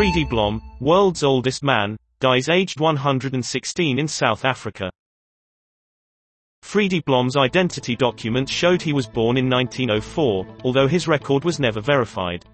Fredie Blom, world's oldest man, dies aged 116 in South Africa. Fredie Blom's identity documents showed he was born in 1904, although his record was never verified.